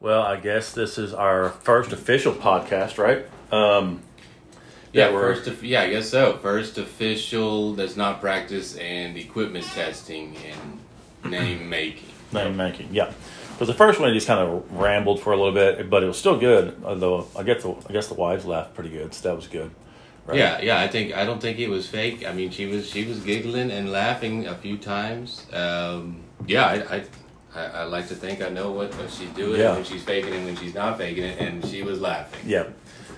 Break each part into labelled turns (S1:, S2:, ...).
S1: Well, I guess this is our first official podcast, right? Um,
S2: Yeah, first. Of, yeah, I guess so. First official that's not practice and equipment testing and name making.
S1: name making. Yeah, because the first one I just kind of rambled for a little bit, but it was still good. Although I guess the I guess the wives laughed pretty good, so that was good. Right?
S2: Yeah, yeah. I think I don't think it was fake. I mean, she was she was giggling and laughing a few times. Um, yeah, I, I I I like to think I know what, what she's doing
S1: Yeah.
S2: when she's faking it and when she's not faking it, and she was laughing.
S1: Yeah,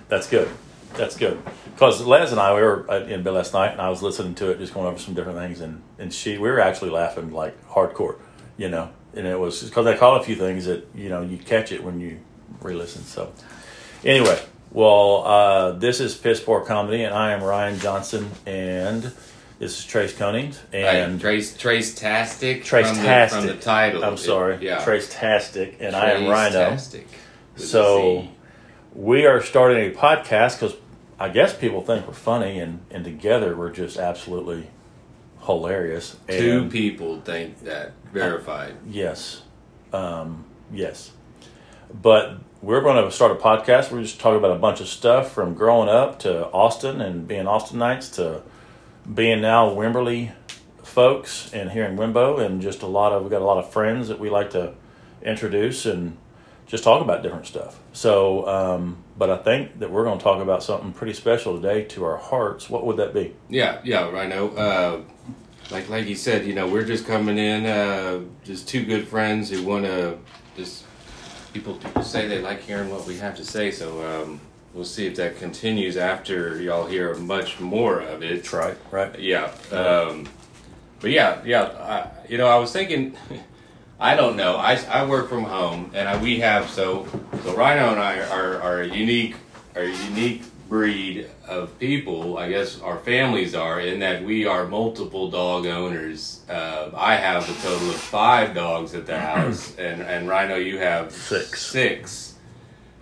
S1: that's good. That's good. Because Les and I we were in bed last night, and I was listening to it, just going over some different things, and and she we were actually laughing like hardcore, you know. And it was because I caught a few things that you know you catch it when you re-listen. So anyway, well, uh, this is Piss Poor Comedy, and I am Ryan Johnson, and this is Trace Conings, and
S2: Right, Trace Trace Tastic
S1: Trace
S2: from the,
S1: Tastic.
S2: from the title.
S1: I'm sorry,
S2: It- yeah,
S1: Trace Tastic, and I am Rhino. So we are starting a podcast because I guess people think we're funny, and and together we're just absolutely hilarious.
S2: two
S1: And
S2: people think that verified.
S1: yes, um, yes, but we're going to start a podcast. We're just talking about a bunch of stuff from growing up to Austin and being Austinites to being now Wimberley folks and here in Wimbo, and just a lot of we got a lot of friends that we like to introduce and just talk about different stuff. So, um, but I think that we're going to talk about something pretty special today to our hearts. What would that be?
S2: Yeah, yeah, Rhino. Uh, like like you said, you know, we're just coming in, uh, just two good friends who want to just people people say they like hearing what we have to say. So um, we'll see if that continues after y'all hear much more of it.
S1: Right, right.
S2: Yeah. Um, but yeah, yeah. I, you know, I was thinking. I don't know. I, I work from home, and I, we have so so Rhino and I are, are a unique are a unique breed of people. I guess our families are in that we are multiple dog owners. Uh, I have a total of five dogs at the house, and and Rhino, you have
S1: Six.
S2: Six.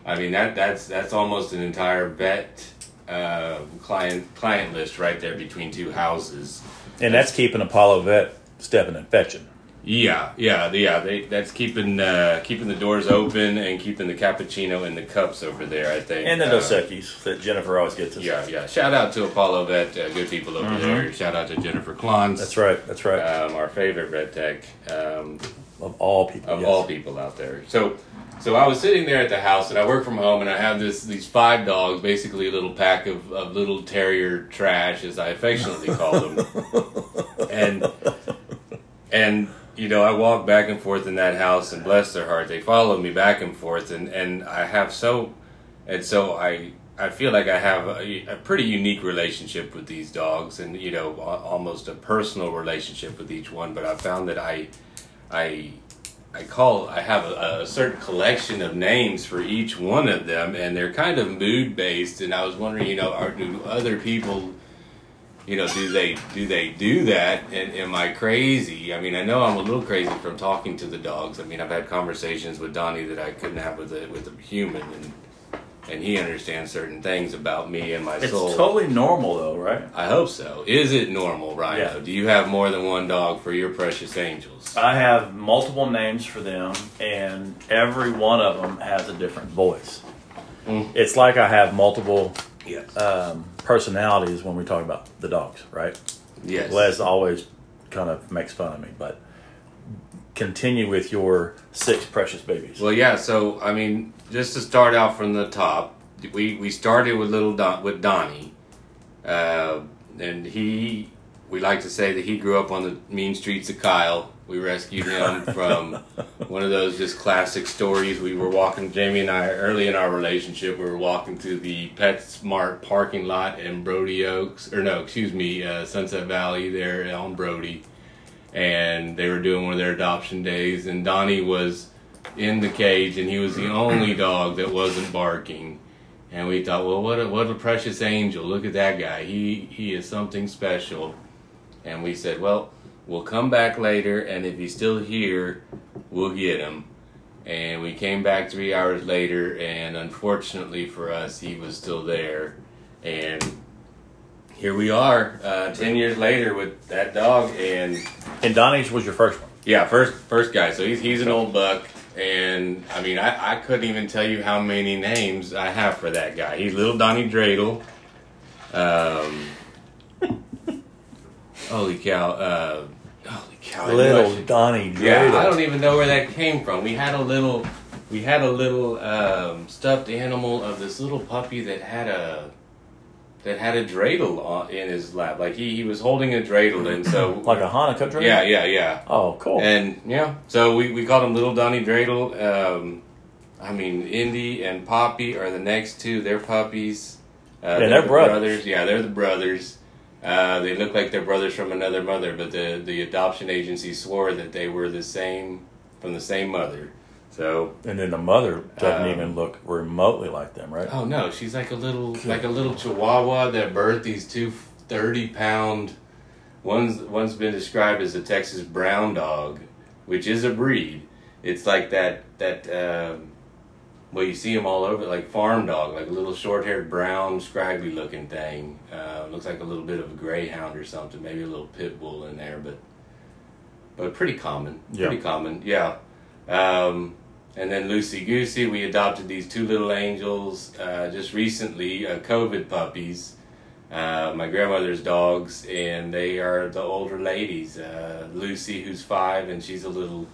S2: I mean that that's that's almost an entire vet uh, client client list right there between two houses.
S1: And that's keeping Apollo Vet stepping and fetching.
S2: Yeah, yeah, yeah. They, that's keeping uh, keeping the doors open and keeping the cappuccino in the cups over there. I think.
S1: And the
S2: Uh,
S1: Dos Equis that Jennifer always gets us.
S2: Yeah, yeah. Shout out to Apollo Vet, uh, good people over there. Shout out to Jennifer Klons.
S1: Mm-hmm. That's right. That's right.
S2: Um, our favorite vet tech um,
S1: of all people.
S2: of
S1: yes.
S2: all people out there. So, so I was sitting there at the house, and I work from home, and I have this these five dogs, basically a little pack of, of little terrier trash, as I affectionately call them, and and you know I walk back and forth in that house, and bless their heart, they follow me back and forth, and and I have so, and so I. I feel like I have a, a pretty unique relationship with these dogs, and you know, a- almost a personal relationship with each one. But I found that I, I I call I have a, a certain collection of names for each one of them, and they're kind of mood based. And I was wondering, you know, are do other people, you know, do they do they do that? And am I crazy? I mean, I know I'm a little crazy from talking to the dogs. I mean, I've had conversations with Donnie that I couldn't have with a with a human, and and he understands certain things about me and my
S1: It's
S2: soul.
S1: totally normal though, right?
S2: I hope so. Is it normal, Rhino?
S1: Yeah.
S2: Do you have more than one dog for your precious angels?
S1: I have multiple names for them, and every one of them has a different voice.
S2: Mm.
S1: It's like I have multiple
S2: Yes.
S1: um, personalities when we talk about the dogs, right?
S2: yes.
S1: Les always kind of makes fun of me, but continue with your six precious babies.
S2: Well, yeah. So, I mean, just to start out from the top, we we started with little Don, with Donnie, uh, and he. We like to say that he grew up on the mean streets of Kyle. We rescued him from one of those just classic stories. We were walking, Jamie and I, early in our relationship, we were walking through the PetSmart parking lot in Brodie Oaks, or no, excuse me, uh, Sunset Valley there on Brodie. And they were doing one of their adoption days, and Donnie was in the cage, and he was the only dog that wasn't barking. And we thought, well, what a, what a precious angel! Look at that guy. He he is something special. And we said, well, we'll come back later, and if he's still here, we'll get him. And we came back three hours later, and unfortunately for us, he was still there. And here we are, uh, ten years later with that dog, and
S1: And Donnie's was your first one.
S2: yeah, first first guy. So he's he's an old buck, and I mean, I, I couldn't even tell you how many names I have for that guy. He's little Donnie Dreidel. Um, holy cow! Uh, holy cow! I
S1: Little
S2: I
S1: Donnie
S2: should- yeah,
S1: Dreidel.
S2: I don't even know where that came from. We had a little, we had a little um, stuffed animal of this little puppy that had a that had a dreidel on, in his lap. Like he, he was holding a dreidel, and so
S1: like a Hanukkah dreidel.
S2: yeah, yeah, yeah.
S1: Oh, cool.
S2: And yeah, so we, we called him Little Donnie Dreidel. Um, I mean, Indy and Poppy are the next two. They're puppies. Uh,
S1: they're
S2: the
S1: brothers.
S2: Yeah, they're the brothers. Uh, they look like they're brothers from another mother, but the, the adoption agency swore that they were the same from the same mother. So,
S1: and then the mother doesn't
S2: Um,
S1: even look remotely like them, right?
S2: oh no, she's like a little like a little Chihuahua that birthed these two 30 pound. One's one's been described as a Texas brown dog, which is a breed. It's like that that um, well you see them all over like farm dog, like a little short haired brown scraggly looking thing. Uh, looks like a little bit of a greyhound or something, maybe a little pit bull in there, but but pretty common.
S1: Yeah.
S2: Pretty common, yeah. Um, and then Lucy Goosey, we adopted these two little angels uh, just recently, uh, COVID puppies. Uh, my grandmother's dogs, and they are the older ladies. Uh, Lucy, who's five, and she's a little,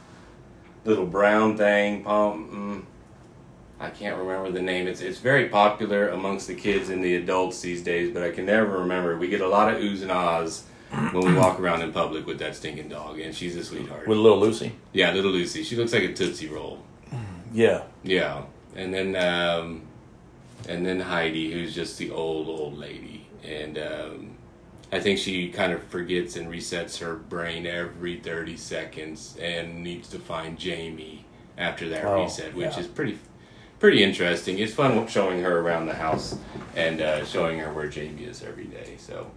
S2: little brown thing. Pom, mm, I can't remember the name. It's it's very popular amongst the kids and the adults these days, but I can never remember. We get a lot of oohs and ahs when we walk around in public with that stinking dog, and she's a sweetheart.
S1: With little Lucy.
S2: Yeah, little Lucy. She looks like a tootsie roll.
S1: Yeah.
S2: Yeah, and then um, and then Heidi, who's just the old old lady, and um, I think she kind of forgets and resets her brain every thirty seconds, and needs to find Jamie after that
S1: Oh,
S2: reset, which
S1: yeah.
S2: is pretty pretty interesting. It's fun showing her around the house and uh, showing her where Jamie is every day. So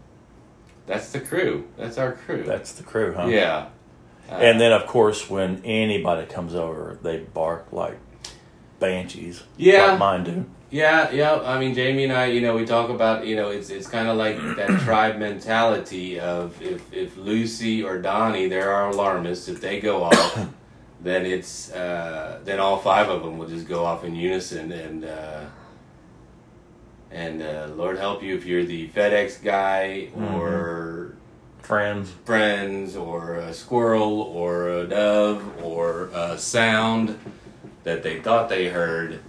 S2: that's the crew. That's our crew.
S1: That's the crew, huh?
S2: yeah. Uh,
S1: And then, of course, when anybody comes over, they bark like banshees.
S2: Yeah.
S1: Like mine do.
S2: Yeah, yeah. I mean, Jamie and I, you know, we talk about, you know, it's it's kind of like that tribe mentality of if if Lucy or Donnie, they're our alarmists. If they go off, then it's uh, then all five of them will just go off in unison, and uh, and uh, Lord help you if you're the FedEx guy or
S1: Friends.
S2: friends or a squirrel or a dove or a sound that they thought they heard.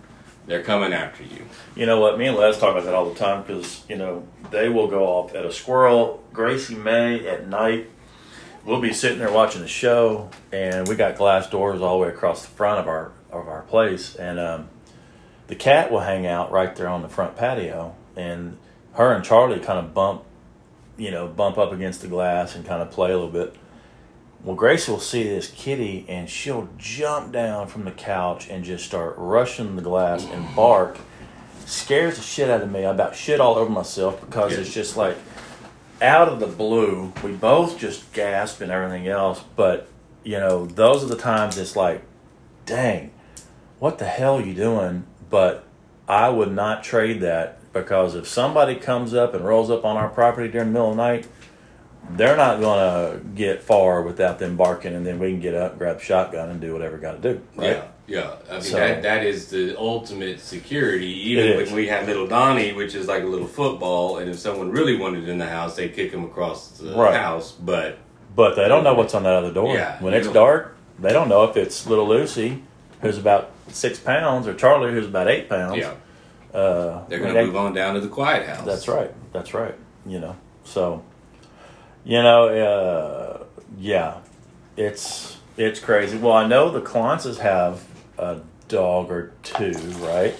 S2: They're coming after you.
S1: You know what? Me and Les talk about that all the time because, you know, they will go off at a squirrel, Gracie May at night. We'll be sitting there watching the show, and we got glass doors all the way across the front of our of our place, and um, the cat will hang out right there on the front patio, and her and Charlie kind of bump, you know, bump up against the glass and kind of play a little bit. Well, Grace will see this kitty, and she'll jump down from the couch and just start rushing the glass and bark. Scares the shit out of me. I about shit all over myself because it's just like out of the blue. We both just gasp and everything else, but you know, those are the times it's like, dang, what the hell are you doing? But I would not trade that because if somebody comes up and rolls up on our property during the middle of the night, they're not going to get far without them barking, and then we can get up, grab the shotgun, and do whatever we got to do. Right?
S2: Yeah, yeah. I mean
S1: So-
S2: that that is the ultimate security. Even when we had little Donnie, which is like a little football, and if someone really wanted in the house, they kick him across the
S1: Right.
S2: house. But
S1: But they don't know what's on that other door.
S2: Yeah,
S1: when it's
S2: don't-
S1: dark, they don't know if it's little Lucy, who's about six pounds, or Charlie, who's about eight pounds.
S2: yeah,
S1: Uh,
S2: they're gonna move on down to the quiet house.
S1: That's right. That's right. You know, so you know, uh, yeah, it's it's crazy. Well, I know the Clances have a dog or two, right?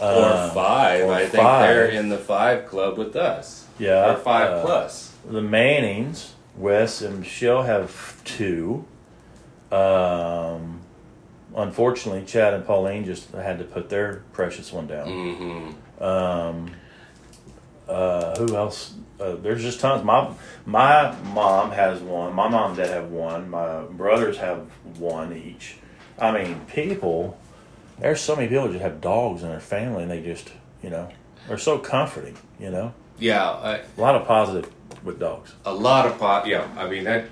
S2: Or
S1: Uh,
S2: five.
S1: or
S2: I think
S1: five.
S2: they're in the five club with us.
S1: Yeah,
S2: or five
S1: uh,
S2: plus.
S1: The Mannings, Wes and Michelle have two. Um, unfortunately, Chad and Pauline just had to put their precious one down.
S2: Mm-hmm.
S1: Um, uh, who else? Uh, there's just tons. My my mom has one. My mom and dad have one. My brothers have one each. I mean, people. There's so many people that just have dogs in their family, and they just, you know, they're so comforting. You know,
S2: Yeah, I,
S1: a lot of positive with dogs.
S2: a lot of pot. Yeah, I mean that.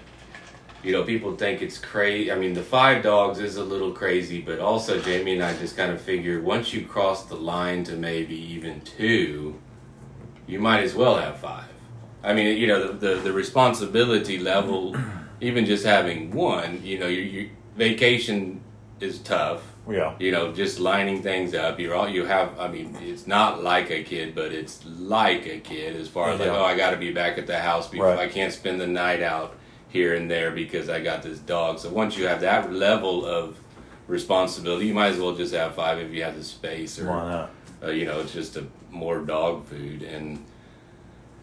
S2: You know, people think it's crazy. I mean, the five dogs is a little crazy, but also Jamie and I just kind of figured once you cross the line to maybe even two, you might as well have five. I mean, you know, the the, the responsibility level, even just having one, you know, your, vacation is tough.
S1: Yeah.
S2: You know, just lining things up. You're all you have. I mean, it's not like a kid, but it's like a kid as far as like, oh, I got to be back at the house before
S1: Right.
S2: I can't spend the night out here and there because I got this dog. So once you have that level of responsibility, you might as well just have five if you have the space, or
S1: Why not?
S2: uh, you know, it's just a more dog food and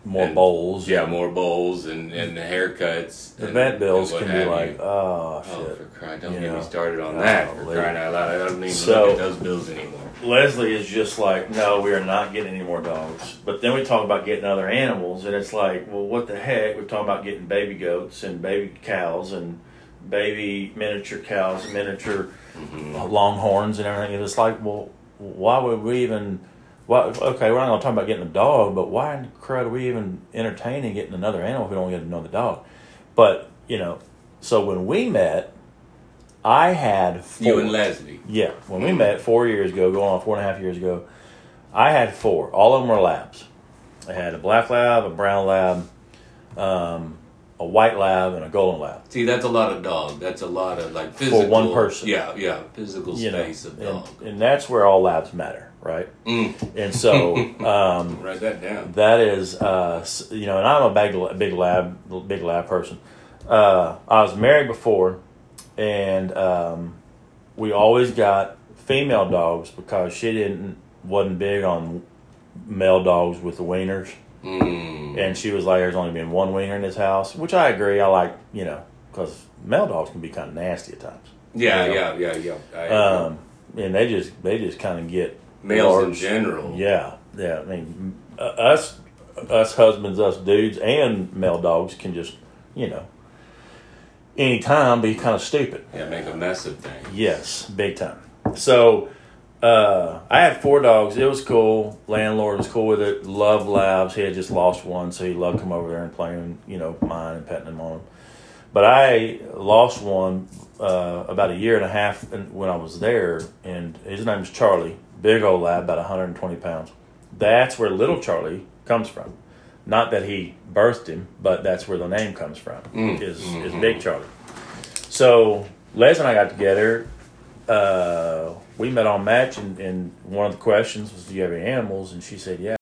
S1: More
S2: and-
S1: bowls.
S2: yeah, more bowls and and mm. the haircuts.
S1: The
S2: and-
S1: vet bills can be like, oh
S2: Oh,
S1: shit.
S2: for crying! Don't
S1: You
S2: get me started on oh, that. For crying out loud! I don't even
S1: So-
S2: look at those bills anymore.
S1: Leslie is just like, no, we are not getting any more dogs. But then we talk about getting other animals, and it's like, well, what the heck? We're talking about getting baby goats and baby cows and baby miniature cows miniature mm-hmm. longhorns and everything. And it's like, well, why would we even? Why, okay, we're not going to talk about getting a dog, but why in the crud are we even entertaining getting another animal if we don't get another dog? But you know, so when we met, I had four.
S2: You and Leslie.
S1: Yeah, when we met four years ago, going on four and a half years ago, I had four. All of them were labs. I had a black lab, a brown lab, um, a white lab, and a golden lab.
S2: See, that's a lot of dog. That's a lot of like physical.
S1: one person.
S2: Yeah, yeah, physical
S1: You know,
S2: space of
S1: and,
S2: dog.
S1: and that's where all labs matter, right?
S2: Mm.
S1: And so um,
S2: Write that down.
S1: that is, uh, you know, and I'm a big, big lab, big lab person. Uh, I was married before, and um, we always got female dogs because she didn't wasn't big on male dogs with the wieners,
S2: Mm.
S1: and she was like, "There's only been one wiener in this house," which I agree. I like, you know, because male dogs can be kind of nasty at times.
S2: Yeah,
S1: You
S2: yeah,
S1: know?
S2: yeah, yeah. I agree.
S1: Um, and they just they just kind of get
S2: Males in general.
S1: Yeah, yeah. I mean, uh, us us husbands, us dudes, and male dogs can just you know anytime be kind of stupid.
S2: Yeah, make a mess of things.
S1: Yes, big time. So uh, I had four dogs. It was cool. Landlord was cool with it. Loved labs. He had just lost one, so he loved come over there and playing, you know, mine and petting him on him. But I lost one uh, about a year and a half when I was there, and his name is Charlie. Big old lab, about 120 pounds. That's where little Charlie comes from. Not that he birthed him, but that's where the name comes from.
S2: Mm.
S1: Is is Big Charlie. So Les and I got together. Uh, we met on match, and, and one of the questions was, "Do you have any animals?" And she said, "Yeah."